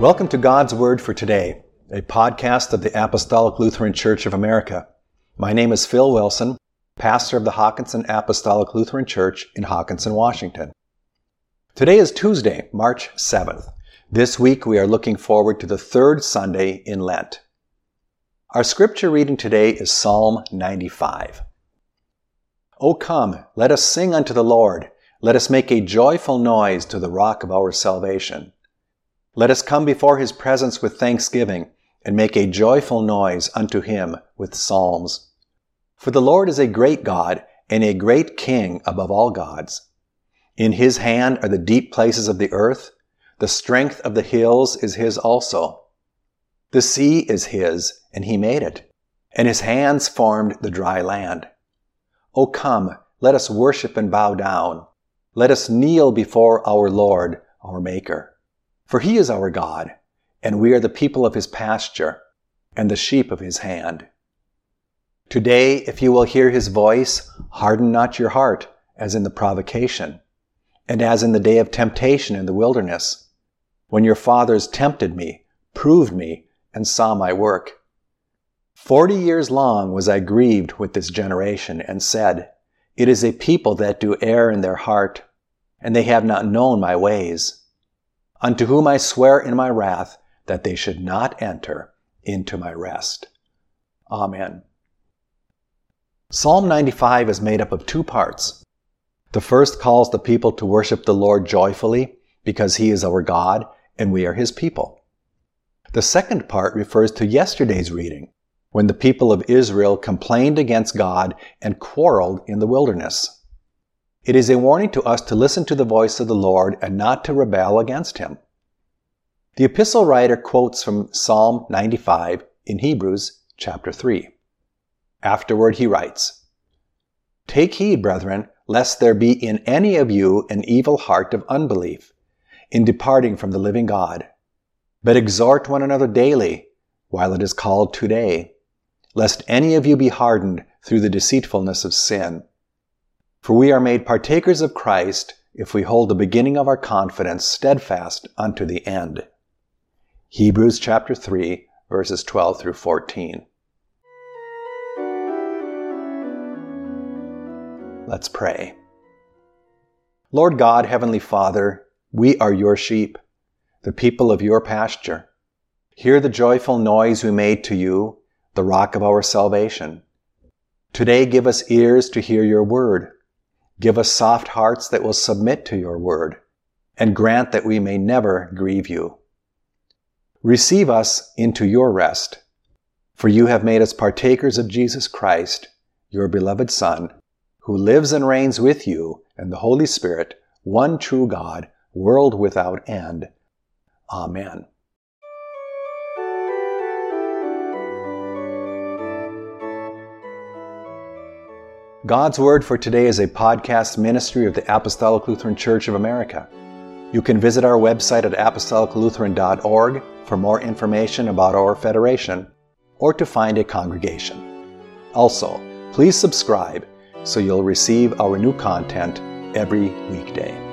Welcome to God's Word for Today, a podcast of the Apostolic Lutheran Church of America. My name is Phil Wilson, pastor of the Hockinson Apostolic Lutheran Church in Hockinson, Washington. Today is Tuesday, March 7th. This week we are looking forward to the third Sunday in Lent. Our scripture reading today is Psalm 95. O come, let us sing unto the Lord. Let us make a joyful noise to the rock of our salvation. Let us come before his presence with thanksgiving and make a joyful noise unto him with psalms. For the Lord is a great God and a great King above all gods. In his hand are the deep places of the earth. The strength of the hills is his also. The sea is his, and he made it, and his hands formed the dry land. O come, let us worship and bow down. Let us kneel before our Lord, our Maker. For he is our God, and we are the people of his pasture, and the sheep of his hand. Today, if you will hear his voice, harden not your heart, as in the provocation, and as in the day of temptation in the wilderness, when your fathers tempted me, proved me, and saw my work. Forty years long was I grieved with this generation, and said, It is a people that do err in their heart, and they have not known my ways unto whom I swear in my wrath that they should not enter into my rest. Amen. Psalm 95 is made up of two parts. The first calls the people to worship the Lord joyfully because he is our God and we are his people. The second part refers to yesterday's reading when the people of Israel complained against God and quarreled in the wilderness. It is a warning to us to listen to the voice of the Lord and not to rebel against him. The epistle writer quotes from Psalm 95 in Hebrews chapter 3. Afterward he writes, Take heed, brethren, lest there be in any of you an evil heart of unbelief, in departing from the living God. But exhort one another daily, while it is called today, lest any of you be hardened through the deceitfulness of sin. For we are made partakers of Christ if we hold the beginning of our confidence steadfast unto the end. Hebrews chapter 3, verses 12 through 14. Let's pray. Lord God, Heavenly Father, we are your sheep, the people of your pasture. Hear the joyful noise we made to you, the rock of our salvation. Today give us ears to hear your word Give us soft hearts that will submit to your word, and grant that we may never grieve you. Receive us into your rest, for you have made us partakers of Jesus Christ, your beloved Son, who lives and reigns with you and the Holy Spirit, one true God, world without end. Amen. God's Word for Today is a podcast ministry of the Apostolic Lutheran Church of America. You can visit our website at apostoliclutheran.org for more information about our federation or to find a congregation. Also, please subscribe so you'll receive our new content every weekday.